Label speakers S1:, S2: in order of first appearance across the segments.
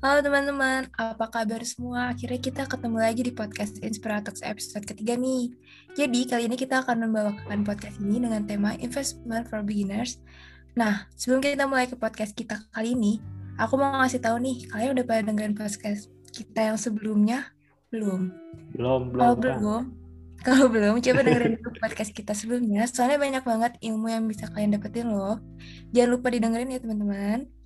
S1: Halo teman-teman, apa kabar semua? Akhirnya kita ketemu lagi di podcast Inspiratox episode ketiga nih. Jadi kali ini kita akan membawakan podcast ini dengan tema Investment for Beginners. Nah, sebelum kita mulai ke podcast kita kali ini, aku mau ngasih tahu nih, kalian udah pada dengerin podcast kita yang sebelumnya? Belum?
S2: Belum, belum.
S1: Kalau belum, kalau belum, coba dengerin dulu podcast kita sebelumnya. Soalnya banyak banget ilmu yang bisa kalian dapetin loh. Jangan lupa didengerin ya teman-teman.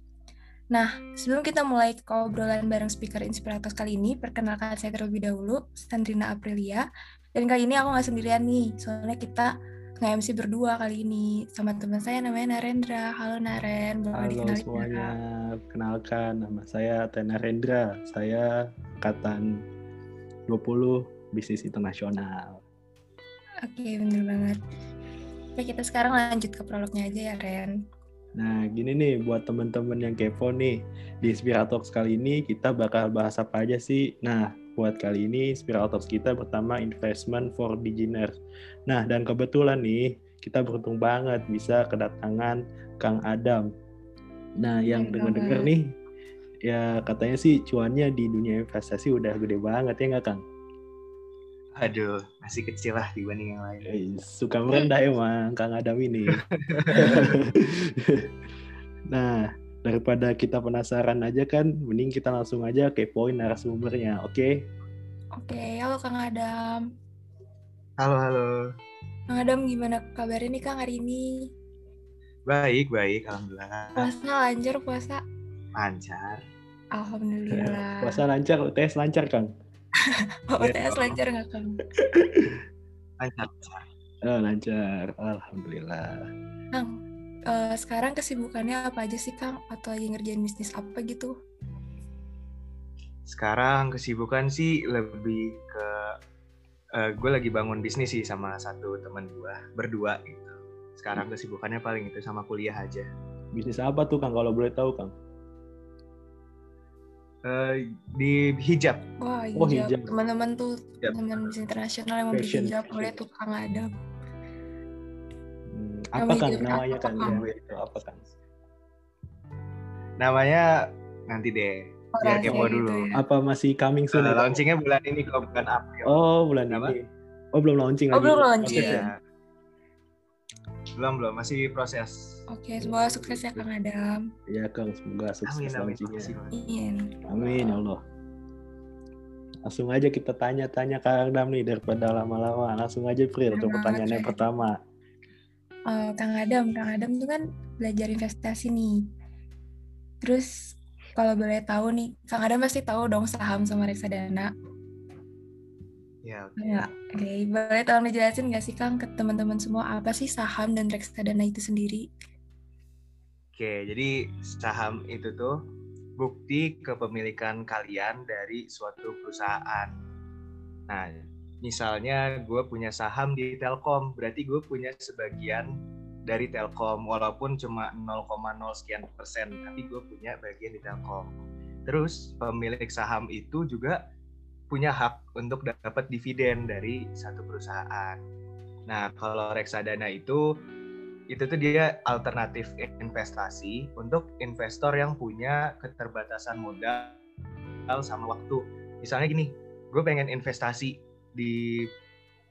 S1: Nah, sebelum kita mulai ke obrolan bareng speaker inspirator kali ini, perkenalkan saya terlebih dahulu, Sandrina Aprilia. Dan kali ini aku nggak sendirian nih, soalnya kita nge-MC berdua kali ini sama teman saya namanya Narendra. Halo Naren, boleh
S2: Halo
S1: dikenalin
S2: semuanya, kenalkan nama saya Tena Rendra. Saya angkatan 20 bisnis internasional.
S1: Oke, bener banget. Oke, kita sekarang lanjut ke prolognya aja ya, Ren.
S2: Nah, gini nih buat teman-teman yang kepo nih, di Inspiratox kali ini kita bakal bahas apa aja sih? Nah, buat kali ini Inspiratox kita pertama investment for beginners. Nah, dan kebetulan nih kita beruntung banget bisa kedatangan Kang Adam. Nah, yang denger-denger
S1: banget.
S2: nih, ya katanya sih cuannya di dunia investasi udah gede banget ya nggak Kang?
S3: Aduh, masih kecil lah dibanding yang lain.
S2: Eh, suka merendah emang Kang Adam ini. nah, daripada kita penasaran aja kan, mending kita langsung aja kepoin narasumbernya, oke?
S1: Oke, halo Kang Adam.
S3: Halo, halo.
S1: Kang Adam gimana kabarnya nih Kang hari ini?
S3: Baik, baik. Alhamdulillah.
S1: Puasa lancar puasa?
S3: Lancar.
S1: Alhamdulillah.
S2: Puasa lancar, UTS lancar, Kang?
S1: Oh, UTS lancar nggak Kang?
S3: Lancar, lancar.
S2: Oh, lancar, Alhamdulillah.
S1: Kang, eh, sekarang kesibukannya apa aja sih Kang? Atau lagi ngerjain bisnis apa gitu?
S3: Sekarang kesibukan sih lebih ke... eh, gue lagi bangun bisnis sih sama satu teman gue. Berdua gitu. Sekarang kesibukannya paling itu sama kuliah aja.
S2: Bisnis apa tuh, Kang, kalau boleh tahu, Kang?
S3: Eh, di hijab.
S1: Wah,
S2: Oh,
S1: hijab.
S2: hijab.
S1: Teman-teman tuh, teman-teman bisnis internasional yang mau beli
S2: Fashion,
S1: hijab,
S2: fashion.
S1: boleh tuh Kang Adam.
S2: Hmm, apa,
S1: hijabnya
S2: namanya,
S1: apa?
S2: Ya, itu apa, Kang?
S3: Namanya nanti deh.
S1: Oh,
S3: Biar kepo
S1: gitu
S3: dulu.
S1: ya.
S2: Apa masih coming soon? Kang?
S3: launchingnya bulan ini kok bukan April.
S2: Oh, bulan
S3: Kenapa?
S2: ini. Oh, belum launching
S1: Oh,
S2: lagi.
S1: belum launching.
S2: Ya?
S3: Belum, belum. Masih proses.
S1: Oke, semoga sukses ya Kang Adam.
S2: Iya, Kang. Semoga sukses
S3: Amin, amin.
S1: Amin.
S2: Amin ya Allah. Langsung aja kita tanya-tanya Kang Adam nih daripada lama-lama. Langsung aja Pril untuk pertanyaan yang pertama.
S1: Eh, Kang Adam, Kang Adam tuh kan belajar investasi nih. Terus kalau boleh tahu nih, Kang Adam pasti tahu dong saham sama reksadana.
S3: Ya, oke.
S1: Ya, oke. Boleh tolong dijelasin nggak sih Kang ke teman-teman semua apa sih saham dan reksadana itu sendiri?
S3: Oke, jadi saham itu tuh bukti kepemilikan kalian dari suatu perusahaan. Nah, misalnya gue punya saham di Telkom, berarti gue punya sebagian dari Telkom, walaupun cuma 0,0 sekian persen, tapi gue punya bagian di Telkom. Terus pemilik saham itu juga punya hak untuk dapat dividen dari satu perusahaan. Nah, kalau reksadana itu itu tuh dia alternatif investasi untuk investor yang punya keterbatasan modal sama waktu. Misalnya gini, gue pengen investasi di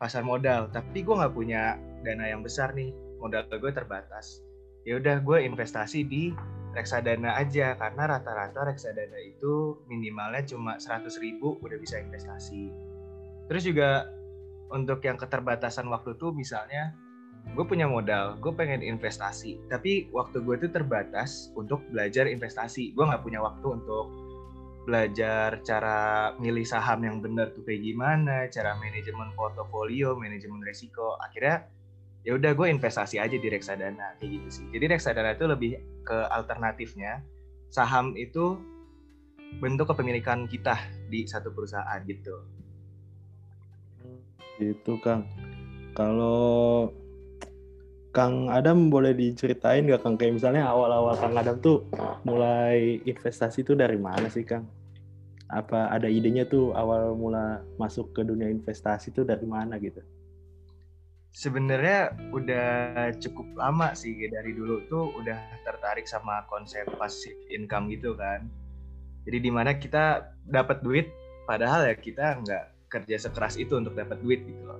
S3: pasar modal, tapi gue nggak punya dana yang besar nih, modal gue terbatas. Ya udah gue investasi di reksadana aja karena rata-rata reksadana itu minimalnya cuma 100.000 ribu udah bisa investasi. Terus juga untuk yang keterbatasan waktu tuh misalnya gue punya modal, gue pengen investasi, tapi waktu gue tuh terbatas untuk belajar investasi. Gue nggak punya waktu untuk belajar cara milih saham yang benar tuh kayak gimana, cara manajemen portofolio, manajemen risiko. Akhirnya ya udah gue investasi aja di reksadana kayak gitu sih. Jadi reksadana itu lebih ke alternatifnya. Saham itu bentuk kepemilikan kita di satu perusahaan gitu.
S2: Gitu Kang. Kalau Kang Adam boleh diceritain nggak Kang kayak misalnya awal-awal Kang Adam tuh mulai investasi tuh dari mana sih Kang? Apa ada idenya tuh awal mula masuk ke dunia investasi tuh dari mana gitu?
S3: Sebenarnya udah cukup lama sih dari dulu tuh udah tertarik sama konsep passive income gitu kan. Jadi di mana kita dapat duit, padahal ya kita nggak kerja sekeras itu untuk dapat duit gitu loh.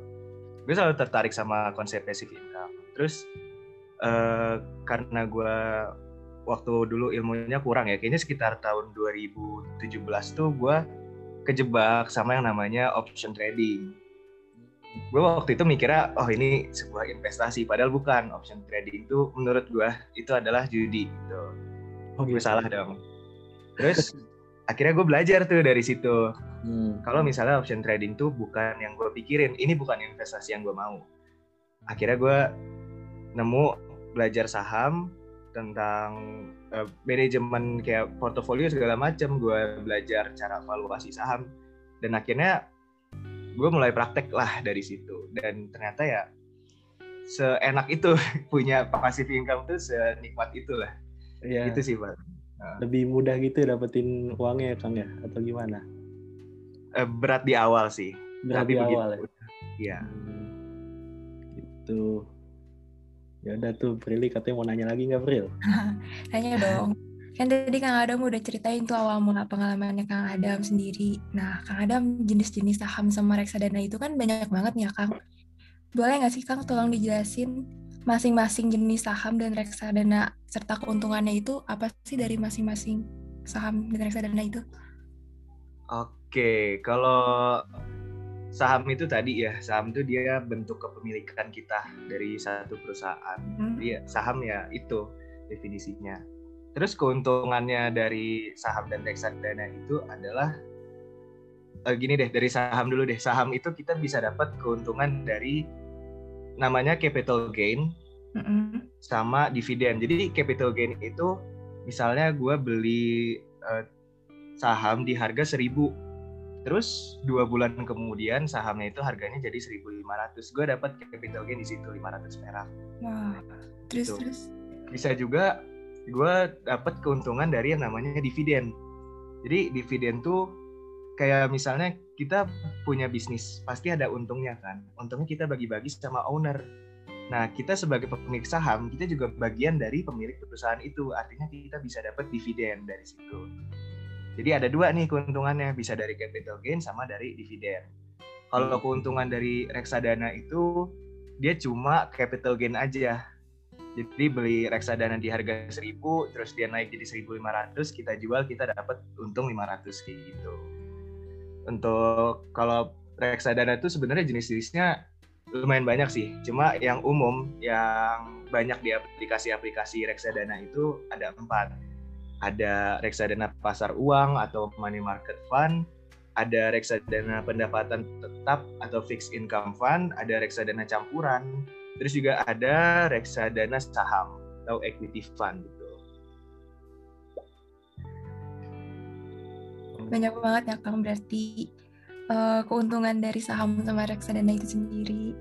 S3: Gue selalu tertarik sama konsep passive income. Terus uh, karena gue waktu dulu ilmunya kurang ya, kayaknya sekitar tahun 2017 tuh gue kejebak sama yang namanya option trading gue waktu itu mikirnya oh ini sebuah investasi. Padahal bukan. Option trading itu menurut gue itu adalah judi gitu. Oh gue gitu. salah dong. Terus akhirnya gue belajar tuh dari situ. Hmm. kalau misalnya option trading tuh bukan yang gue pikirin ini bukan investasi yang gue mau. Akhirnya gue nemu belajar saham tentang uh, manajemen kayak portofolio segala macam gue belajar cara valuasi saham. Dan akhirnya gue mulai praktek lah dari situ. Dan ternyata ya seenak itu punya passive income tuh senikmat itulah. Ya. itu sih pak
S2: lebih mudah gitu dapetin uangnya ya kang ya? Atau gimana?
S3: Eh, berat di awal sih.
S2: Berat Tapi di awal ya?
S3: iya.
S2: Hmm, gitu. Ya udah tuh Prilly katanya mau nanya lagi nggak Pril
S1: nanya dong Kan tadi Kang Adam udah ceritain tuh awal mula pengalamannya Kang Adam sendiri. Nah, Kang Adam jenis-jenis saham sama reksadana itu kan banyak banget ya Kang. Boleh nggak sih Kang tolong dijelasin masing-masing jenis saham dan reksadana serta keuntungannya itu apa sih dari masing-masing saham dan reksadana itu?
S3: Oke, kalau saham itu tadi ya, saham itu dia bentuk kepemilikan kita dari satu perusahaan. Hmm. Jadi saham ya itu definisinya. Terus keuntungannya dari saham dan reksadana itu adalah uh, gini deh dari saham dulu deh saham itu kita bisa dapat keuntungan dari namanya capital gain mm-hmm. sama dividen. Jadi capital gain itu misalnya gue beli uh, saham di harga 1000 Terus dua bulan kemudian sahamnya itu harganya jadi 1.500. Gue dapat capital gain di situ 500 perak.
S1: Wah, terus gitu. terus.
S3: Bisa juga gue dapat keuntungan dari yang namanya dividen. Jadi dividen tuh kayak misalnya kita punya bisnis, pasti ada untungnya kan. Untungnya kita bagi-bagi sama owner. Nah, kita sebagai pemilik saham, kita juga bagian dari pemilik perusahaan itu. Artinya kita bisa dapat dividen dari situ. Jadi ada dua nih keuntungannya, bisa dari capital gain sama dari dividen. Kalau keuntungan dari reksadana itu dia cuma capital gain aja. Jadi beli reksadana di harga 1000 terus dia naik jadi 1500 kita jual kita dapat untung 500 kayak gitu. Untuk kalau reksadana itu sebenarnya jenis-jenisnya lumayan banyak sih. Cuma yang umum yang banyak di aplikasi-aplikasi reksadana itu ada empat. Ada reksadana pasar uang atau money market fund, ada reksadana pendapatan tetap atau fixed income fund, ada reksadana campuran, Terus juga ada reksadana saham atau equity fund gitu.
S1: Banyak banget ya Kang berarti uh, keuntungan dari saham sama reksadana itu sendiri.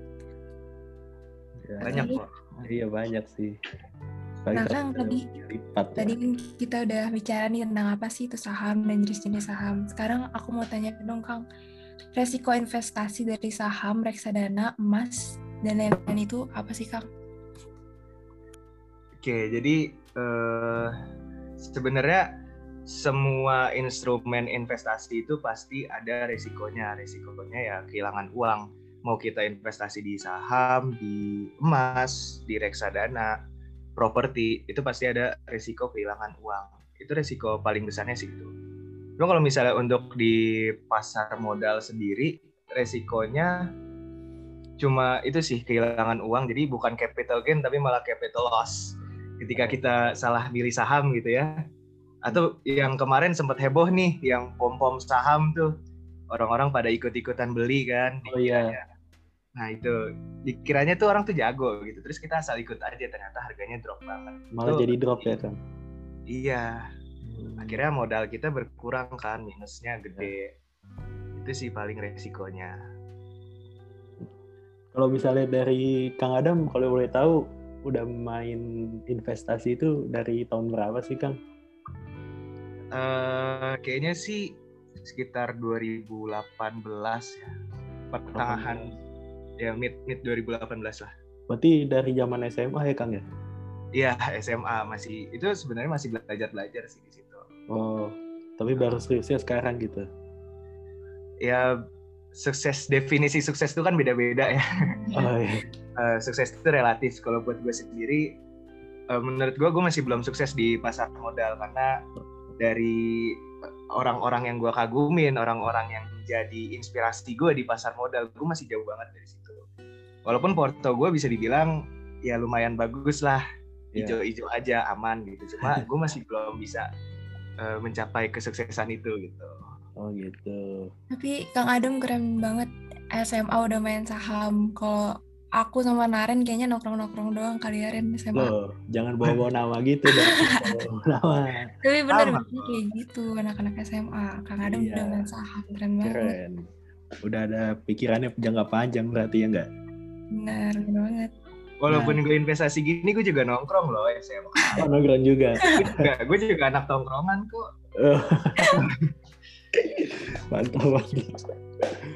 S3: Ya, banyak kok.
S2: Iya banyak sih.
S1: nah Kang tadi lipat, tadi ya. kita udah bicara nih tentang apa sih itu saham dan jenis-jenis saham. Sekarang aku mau tanya dong Kang, resiko investasi dari saham, reksadana, emas, dan lain-lain itu apa sih Kang?
S3: Oke, jadi uh, sebenarnya semua instrumen investasi itu pasti ada resikonya. Resikonya ya kehilangan uang. Mau kita investasi di saham, di emas, di reksadana, properti, itu pasti ada resiko kehilangan uang. Itu resiko paling besarnya sih itu. Cuma kalau misalnya untuk di pasar modal sendiri, resikonya cuma itu sih kehilangan uang jadi bukan capital gain tapi malah capital loss. Ketika kita salah milih saham gitu ya. Atau yang kemarin sempat heboh nih yang pom pom saham tuh. Orang-orang pada ikut-ikutan beli kan
S2: oh iya.
S3: nah itu dikiranya tuh orang tuh jago gitu. Terus kita asal ikut aja ternyata harganya drop banget.
S2: Malah jadi drop ya kan
S3: iya. Hmm. akhirnya modal kita berkurang kan minusnya gede. Itu sih paling resikonya
S2: kalau misalnya dari Kang Adam, kalau boleh tahu, udah main investasi itu dari tahun berapa sih Kang?
S3: Uh, kayaknya sih sekitar 2018 ya, pertengahan ya mid mid 2018 lah.
S2: Berarti dari zaman SMA ya Kang ya?
S3: Iya SMA masih itu sebenarnya masih belajar belajar sih di situ.
S2: Oh Tapi baru seriusnya sekarang gitu.
S3: Ya sukses definisi sukses itu kan beda-beda ya.
S2: Oh iya.
S3: Uh, sukses itu relatif. Kalau buat gue sendiri, uh, menurut gue gue masih belum sukses di pasar modal karena dari orang-orang yang gue kagumin, orang-orang yang jadi inspirasi gue di pasar modal, gue masih jauh banget dari situ. Walaupun porto gue bisa dibilang ya lumayan bagus lah,
S2: Iya.
S3: hijau-hijau aja, aman gitu. Cuma gue masih belum bisa uh, mencapai kesuksesan itu gitu.
S2: Oh gitu.
S1: Tapi Kang Adem keren banget SMA udah main saham. Kalau aku sama Naren kayaknya nongkrong-nongkrong doang kali ya Ren SMA.
S2: Loh, jangan bawa-bawa nama gitu dong. Bawa nama.
S1: Tapi bener kayak gitu anak-anak SMA. Kang Adem
S2: Iya.
S1: udah main saham keren banget.
S2: Keren. Udah ada pikirannya jangka panjang berarti ya enggak?
S1: Bener, bener banget.
S3: Walaupun gue investasi gini, gue juga nongkrong loh SMA.
S2: Oh, nongkrong juga.
S3: Gue juga, gue juga anak tongkrongan kok.
S2: mantap, mantap.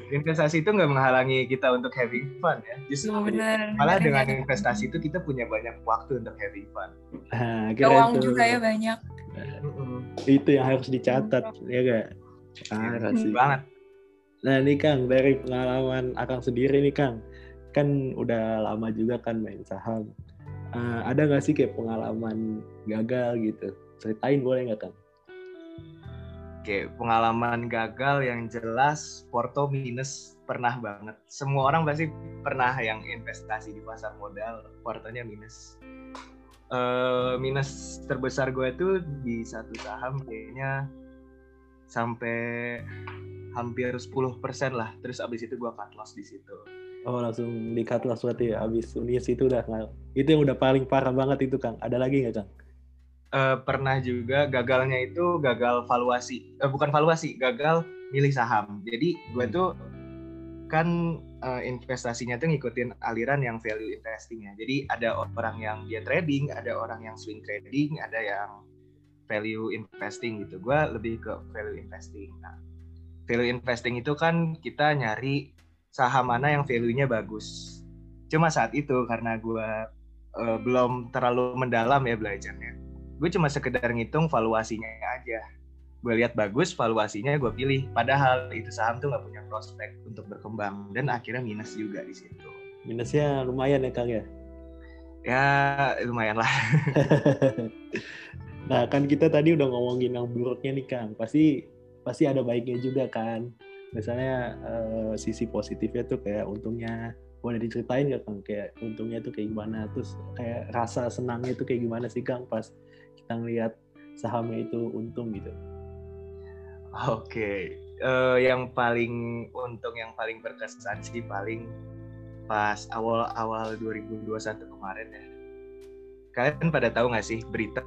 S3: Investasi itu nggak menghalangi kita untuk having fun ya. Justru
S1: Oh, bener.
S3: malah
S1: Bener,
S3: dengan
S1: bener.
S3: investasi itu kita punya banyak waktu untuk having fun.
S2: Nah, keren
S1: uang
S2: tuh.
S1: juga ya banyak.
S2: Itu yang harus dicatat, ya enggak? Parah sih.
S3: Banget.
S2: Nah nih Kang, dari pengalaman Akang sendiri nih Kang, kan udah lama juga kan main saham. Eh, ada nggak sih kayak pengalaman gagal gitu? Ceritain boleh nggak Kang?
S3: Oke, pengalaman gagal yang jelas Porto minus pernah banget. Semua orang pasti pernah yang investasi di pasar modal, Portonya minus. Eh, minus terbesar gue tuh di satu saham kayaknya sampai hampir 10% lah. Terus abis itu gue cut loss di situ.
S2: Oh langsung di cut loss berarti ya, abis unis itu udah itu yang udah paling parah banget itu Kang. Ada lagi nggak Kang?
S3: Eh, pernah juga gagalnya itu gagal valuasi. Eh, bukan valuasi gagal milih saham. Jadi gue tuh kan eh, investasinya tuh ngikutin aliran yang value investing ya jadi ada orang yang dia trading ada orang yang swing trading ada yang value investing gitu. Gue lebih ke value investing. Nah value investing itu kan kita nyari saham mana yang value-nya bagus. Cuma saat itu karena gue eh, belum terlalu mendalam ya belajarnya gue cuma sekedar ngitung valuasinya aja. Gue lihat bagus valuasinya gue pilih. Padahal itu saham tuh nggak punya prospek untuk berkembang dan akhirnya minus juga di situ.
S2: Minusnya lumayan ya Kang ya.
S3: ya lumayan lah.
S2: Nah kan kita tadi udah ngomongin yang buruknya nih Kang. Pasti pasti ada baiknya juga kan. Misalnya eh, sisi positifnya tuh kayak untungnya. Boleh diceritain nggak Kang? Kayak untungnya tuh kayak gimana? Terus kayak rasa senangnya tuh kayak gimana sih Kang pas kita ngelihat sahamnya itu untung gitu.
S3: oke Eh, yang paling untung yang paling berkesan sih paling pas awal-awal 2021 kemarin ya kalian pada tahu nggak sih berita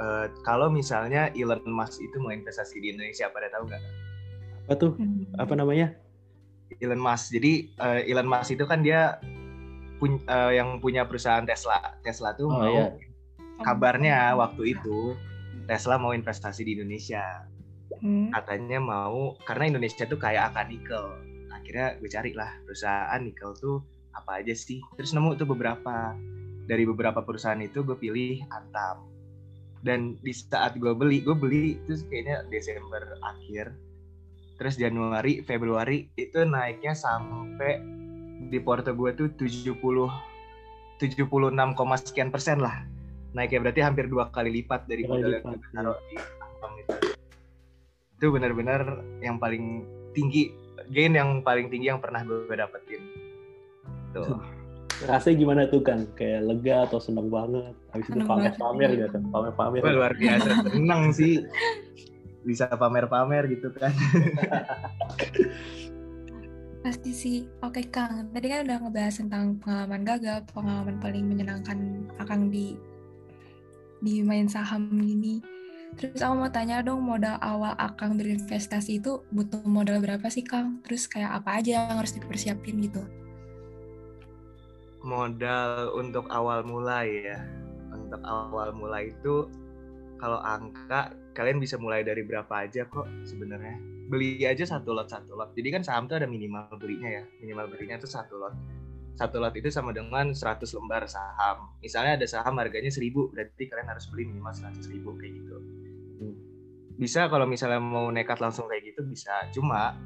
S3: eh, kalau misalnya Elon Musk itu mau investasi di Indonesia pada tahu nggak
S2: Apa tuh?
S1: Hmm.
S2: Apa namanya?
S3: Elon Musk. Jadi eh, Elon Musk itu kan dia pun- eh, yang punya perusahaan Tesla. Tesla tuh
S2: Oh,
S3: mau
S2: iya.
S3: Kabarnya waktu itu Tesla mau investasi di Indonesia.
S1: Hmm.
S3: Katanya mau karena Indonesia tuh kayak akan nikel. Akhirnya gue cari lah perusahaan nikel tuh apa aja sih. Terus nemu tuh beberapa. Dari beberapa perusahaan itu gue pilih Antam. Dan di saat gue beli, gue beli itu kayaknya Desember akhir. Terus Januari, Februari itu naiknya sampai di porto gue tuh 70 76, koma sekian persen lah. Naiknya berarti hampir dua kali lipat dari modal yang
S2: lipat,
S3: gue taruh di Antam itu. Itu benar-benar yang paling tinggi, gain yang paling tinggi yang pernah gue dapetin. Tuh.
S2: Rasanya gimana tuh Kang? Kayak lega atau seneng banget? Habis itu pamer-pamer gitu kan? Pamer-pamer.
S3: Wah, luar biasa seneng sih bisa pamer-pamer gitu kan.
S1: Pasti sih. Oke Kang, tadi kan udah ngebahas tentang pengalaman gagal, pengalaman paling menyenangkan Akang di di main saham gini. Terus aku mau tanya dong, modal awal Akang berinvestasi itu butuh modal berapa sih Kang? Terus kayak apa aja yang harus dipersiapin gitu?
S3: Modal untuk awal mulai ya. Untuk awal mulai itu kalau angka kalian bisa mulai dari berapa aja kok sebenarnya. Beli aja satu lot satu lot. Jadi kan saham tuh ada minimal belinya ya. Minimal belinya tuh satu lot. Satu lot itu sama dengan 100 lembar saham. Misalnya ada saham harganya 1000, berarti kalian harus beli minimal 100 ribu kayak gitu. bisa kalau misalnya mau nekat langsung kayak gitu bisa. Cuma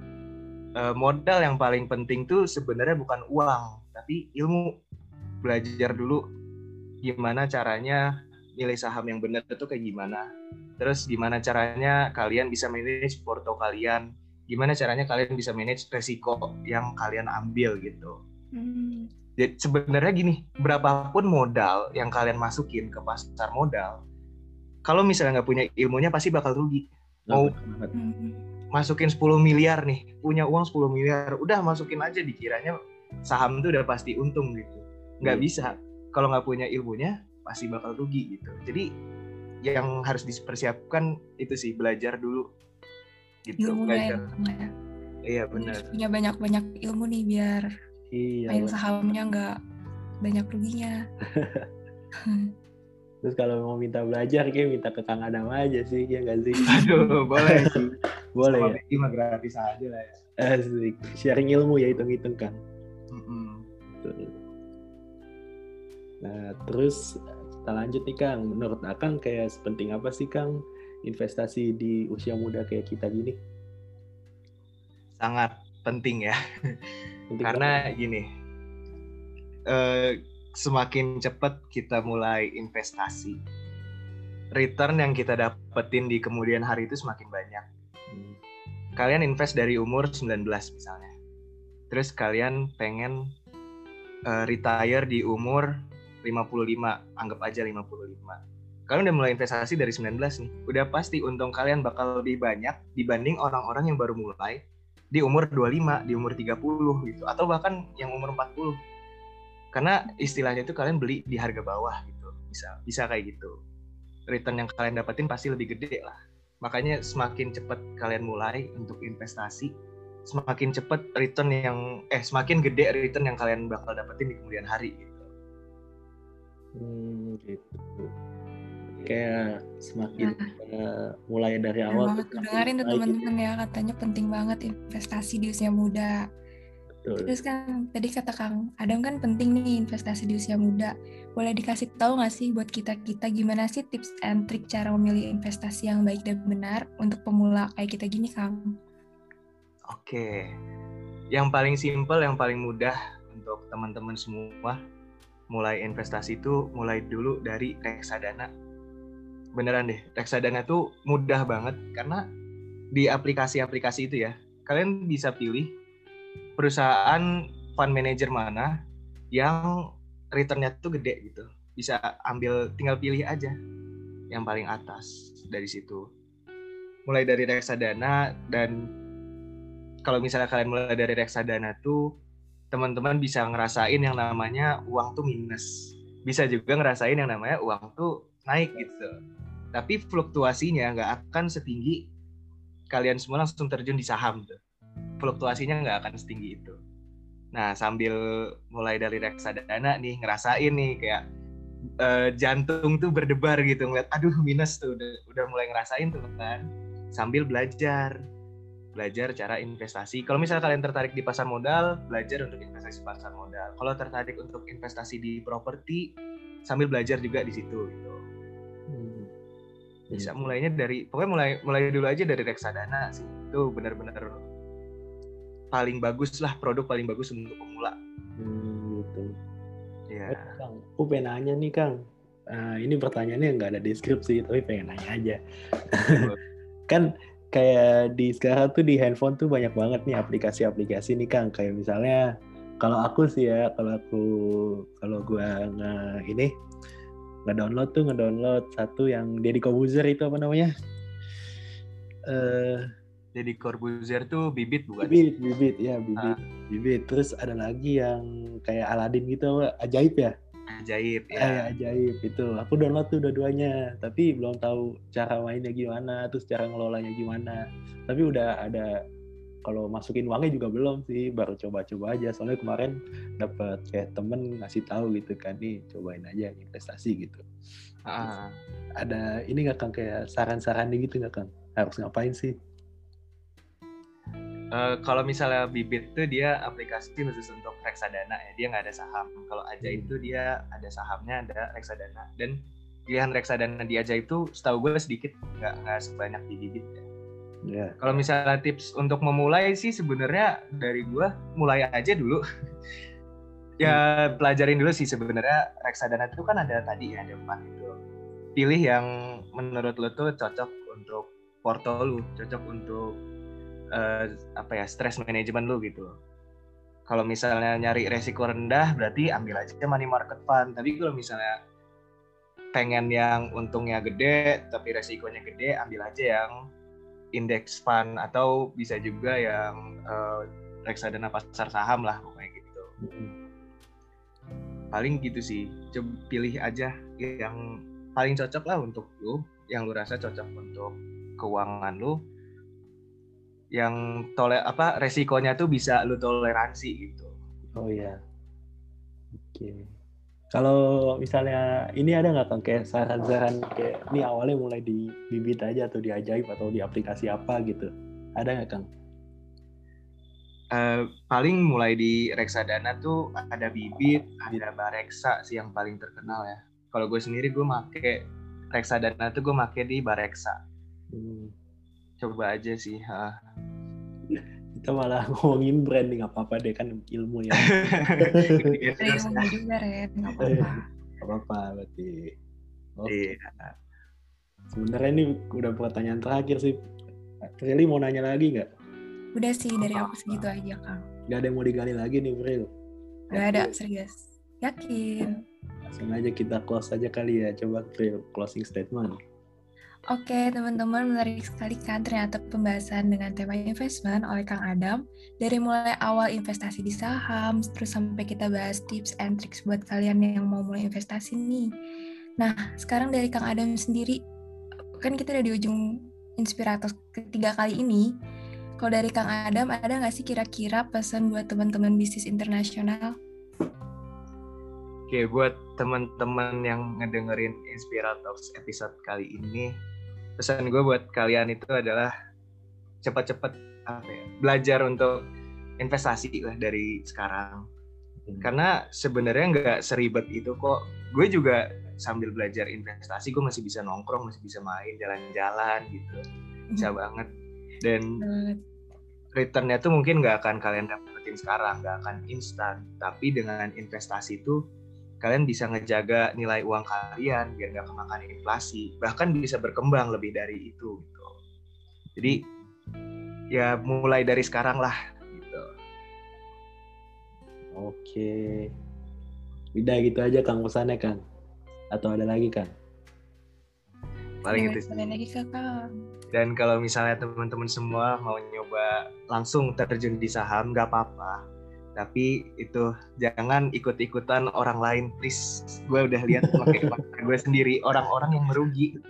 S3: eh, modal yang paling penting tuh sebenarnya bukan uang tapi ilmu. Belajar dulu gimana caranya milih saham yang benar itu kayak gimana. Terus gimana caranya kalian bisa manage porto kalian. Gimana caranya kalian bisa manage resiko yang kalian ambil gitu
S1: Hmm.
S3: jadi sebenarnya gini berapapun modal yang kalian masukin ke pasar modal kalau misalnya nggak punya ilmunya pasti bakal rugi Mau-.
S1: Hmm.
S3: masukin 10 miliar nih punya uang 10 miliar udah masukin aja dikiranya saham itu udah pasti untung gitu nggak
S2: Iya.
S3: bisa kalau nggak punya ilmunya pasti bakal rugi gitu jadi yang harus dipersiapkan itu sih belajar dulu gitu
S1: Ilmunya
S3: belajar
S1: ya.
S3: iya benar
S1: punya banyak-banyak ilmu nih biar
S2: Iya.
S1: main
S2: bener.
S1: sahamnya nggak banyak ruginya.
S2: Terus kalau mau minta belajar kayak minta ke Kang Adam aja sih, ya nggak sih?
S3: aduh boleh sih
S2: Boleh
S3: Sama
S2: ya.
S3: Mah gratis aja lah ya
S2: Asik. Sharing ilmu ya hitung-hitung Kang.
S3: Mm-mm.
S2: Betul. Nah, terus kita lanjut nih Kang. Menurut Akang kayak sepenting apa sih Kang investasi di usia muda kayak kita gini?
S3: sangat penting ya
S2: Penting
S3: karena
S2: banget.
S3: gini eh, semakin cepat kita mulai investasi return yang kita dapetin di kemudian hari itu semakin banyak.
S2: Hmm.
S3: kalian invest dari umur 19 misalnya. Terus kalian pengen eh, retire di umur 55 anggap aja 55 kalian udah mulai investasi dari 19 nih. Udah pasti untung kalian bakal lebih banyak dibanding orang-orang yang baru mulai di umur 25, di umur 30 gitu atau bahkan yang umur 40. Karena istilahnya itu kalian beli di harga bawah gitu. Bisa bisa kayak gitu. Return yang kalian dapetin pasti lebih gede lah. Makanya semakin cepat kalian mulai untuk investasi, semakin cepat return yang eh semakin gede return yang kalian bakal dapetin di kemudian hari gitu.
S2: Hmm, gitu. Kayak semakin
S1: Nah.
S2: eh, mulai dari awal
S1: banget dengerin tuh
S2: baik gitu
S1: teman-teman ya katanya penting banget investasi di usia muda.
S2: Betul.
S1: Terus kan tadi kata Kang Adam kan penting nih investasi di usia muda. Boleh dikasih tahu nggak sih buat kita kita gimana sih tips and trik cara memilih investasi yang baik dan benar untuk pemula kayak kita gini Kang?
S3: Oke. Yang paling simpel, yang paling mudah untuk teman-teman semua mulai investasi itu mulai dulu dari reksadana. Beneran deh, reksadana tuh mudah banget karena di aplikasi-aplikasi itu ya, kalian bisa pilih perusahaan fund manager mana yang returnnya tuh gede gitu. Bisa ambil, tinggal pilih aja yang paling atas dari situ. Mulai dari reksadana dan kalau misalnya kalian mulai dari reksadana tuh teman-teman bisa ngerasain yang namanya uang tuh minus. Bisa juga ngerasain yang namanya uang tuh naik gitu. Tapi fluktuasinya nggak akan setinggi kalian semua langsung terjun di saham tuh. Fluktuasinya nggak akan setinggi itu. Nah sambil mulai dari reksadana nih ngerasain nih kayak eh, jantung tuh berdebar gitu ngeliat aduh minus tuh udah, udah mulai ngerasain tuh kan sambil belajar belajar cara investasi. Kalau misalnya kalian tertarik di pasar modal, belajar untuk investasi pasar modal. Kalau tertarik untuk investasi di properti, sambil belajar juga di situ gitu.
S2: Hmm.
S3: Bisa mulainya dari pokoknya mulai mulai dulu aja dari reksadana sih. Itu benar-benar paling bagus lah produk paling bagus untuk pemula.
S2: Hmm, gitu.
S3: Ya.
S2: Eh, Kang, aku pengen nanya nih Kang. Eh, ini pertanyaannya nggak ada deskripsi, tapi pengen nanya aja. kan kayak di sekarang tuh di handphone tuh banyak banget nih aplikasi-aplikasi nih Kang. Kayak misalnya kalau aku sih ya, kalau aku kalau gua nge ini nge-download tuh nge-download satu yang Deddy Kobuzer itu apa namanya? Eh
S3: Jadi Corbuzier tuh bibit bukan?
S2: bibit, bibit ya bibit, bibit. Terus ada lagi yang kayak Aladin gitu, apa? ajaib ya?
S3: Ajaib
S2: Eh,
S3: ya.
S2: ajaib itu. Aku download tuh dua-duanya, tapi belum tahu cara mainnya gimana, terus cara ngelolanya gimana. Tapi udah ada kalau masukin uangnya juga belum sih, baru coba-coba aja. Soalnya kemarin dapat kayak temen ngasih tahu gitu kan, nih cobain aja investasi gitu.
S3: Ah,
S2: Ada ini nggak kang kayak saran-saran gitu nggak kang? Harus ngapain sih?
S3: Eh, kalau misalnya bibit tuh dia aplikasi khusus untuk reksadana ya dia nggak ada saham kalau ajaib
S2: Hmm.
S3: tuh dia ada sahamnya ada reksadana dan pilihan reksadana di ajaib itu setahu gue sedikit nggak nggak sebanyak di bibit ya.
S2: Ya.
S3: Kalau misalnya tips untuk memulai sih sebenarnya dari gue mulai aja dulu. ya pelajarin dulu sih sebenarnya reksadana itu kan ada tadi ya ada empat itu. Pilih yang menurut lo tuh cocok untuk porto lu, cocok untuk uh, apa ya stress management lu gitu. Kalau misalnya nyari resiko rendah berarti ambil aja money market fund. Tapi kalau misalnya pengen yang untungnya gede tapi resikonya gede, ambil aja yang index fund atau bisa juga yang uh, reksadana pasar saham lah pokoknya gitu. Paling gitu sih. Coba pilih aja yang paling cocok lah untuk lu, yang lu rasa cocok untuk keuangan lu yang tole apa resikonya tuh bisa lu toleransi gitu.
S2: Oh iya. Oke. Okay. Kalau misalnya ini ada nggak kang kayak saran-saran kayak ini awalnya mulai di bibit aja atau di ajaib atau di aplikasi apa gitu? Ada nggak kang?
S3: Uh, paling mulai di reksadana tuh ada bibit, ada bareksa sih yang paling terkenal ya. Kalau gue sendiri gue make reksadana tuh gue make di bareksa. Hmm. Coba aja sih. Ha
S2: kita malah ngomongin branding apa apa deh kan ilmu ya.
S1: Ilmu juga Ren. Nggak apa-apa.
S2: apa-apa berarti. Oke. Okay. iya. sebenarnya ini udah pertanyaan terakhir sih. Prilly mau nanya lagi nggak?
S1: Udah sih dari aku segitu aja kang
S2: Gak ada yang mau digali lagi nih Pril
S1: Gak ada serius. Yakin.
S2: Langsung aja kita close aja kali ya. Coba Pril closing statement
S1: Oke, teman-teman menarik sekali kan ternyata pembahasan dengan tema investment oleh Kang Adam. Dari mulai awal investasi di saham, terus sampai kita bahas tips and tricks buat kalian yang mau mulai investasi nih. Nah, sekarang dari Kang Adam sendiri, kan kita udah di ujung inspirator ketiga kali ini. Kalau dari Kang Adam, ada nggak sih kira-kira pesan buat teman-teman bisnis internasional?
S3: Oke, buat teman-teman yang ngedengerin Inspirator episode kali ini, pesan gue buat kalian itu adalah cepat-cepat apa ya belajar untuk investasi lah dari sekarang. Hmm. karena sebenarnya nggak seribet itu kok. Gue juga sambil belajar investasi gue masih bisa nongkrong masih bisa main jalan-jalan gitu. Bisa hmm. banget. Dan returnnya tuh mungkin nggak akan kalian dapetin sekarang nggak akan instan. Tapi dengan investasi itu kalian bisa ngejaga nilai uang kalian biar nggak kemakan inflasi. Bahkan bisa berkembang lebih dari itu gitu. Jadi ya mulai dari sekarang lah gitu.
S2: Oke. Udah gitu aja kang pesannya kan atau ada lagi kan
S3: paling itu lagi kakak dan kalau misalnya teman-teman semua mau nyoba langsung terjun di saham nggak apa-apa tapi itu jangan ikut-ikutan orang lain please. Gue udah lihat pakai gue sendiri orang-orang yang merugi.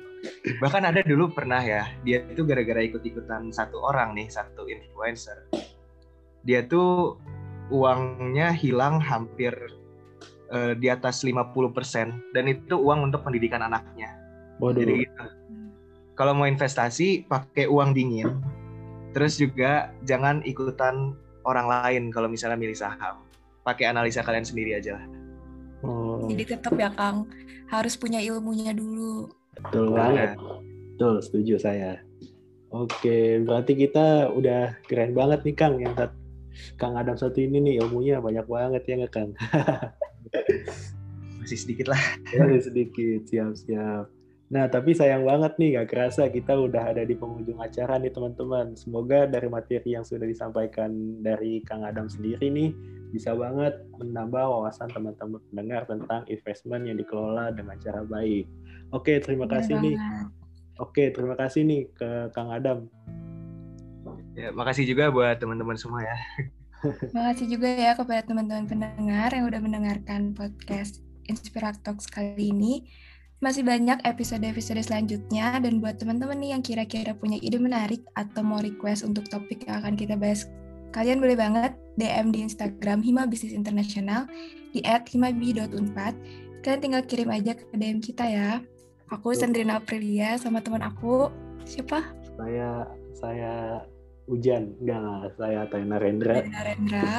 S3: Bahkan ada dulu pernah ya dia itu gara-gara ikut-ikutan satu orang nih satu influencer. Dia tuh uangnya hilang hampir uh, di atas 50% dan itu uang untuk pendidikan anaknya.
S2: Waduh. jadi gitu.
S3: Kalau mau investasi pakai uang dingin. Terus juga jangan ikutan orang lain kalau misalnya milih saham. Pakai analisa kalian sendiri aja
S1: Oh. Jadi tetap ya Kang, harus punya ilmunya dulu.
S2: Betul banget. Betul, setuju saya. Oke, berarti kita udah keren banget nih Kang yang Kang Adam satu ini nih ilmunya banyak banget ya nggak Kang?
S3: Masih sedikit lah.
S2: Masih sedikit, siap-siap. Nah, tapi sayang banget nih, gak kerasa kita udah ada di penghujung acara nih teman-teman. Semoga dari materi yang sudah disampaikan dari Kang Adam sendiri nih, bisa banget menambah wawasan teman-teman pendengar tentang investment yang dikelola dengan cara baik. Oke, terima kasih nih. Oke, terima kasih nih ke Kang Adam.
S3: Ya, makasih juga buat teman-teman semua ya.
S1: Makasih juga ya kepada teman-teman pendengar yang udah mendengarkan podcast Inspiratalks kali ini. Masih banyak episode-episode selanjutnya dan buat teman-teman nih yang kira-kira punya ide menarik atau mau request untuk topik yang akan kita bahas, kalian boleh banget DM di Instagram Hima Bisnis Internasional di @himabi.unpad. Kalian tinggal kirim aja ke DM kita ya. Aku Sandrina Aprilia sama teman aku siapa?
S2: Saya saya Hujan, enggak, saya Taina Rendra.
S1: Taina Rendra.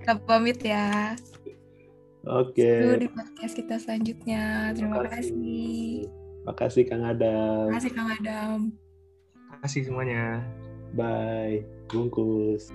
S1: Kita pamit ya.
S2: Oke.
S1: Itu di podcast kita selanjutnya. Terima kasih.
S2: Makasih Kang Adam.
S1: Terima kasih Kang Adam.
S3: Terima kasih semuanya.
S2: Bye. Bungkus.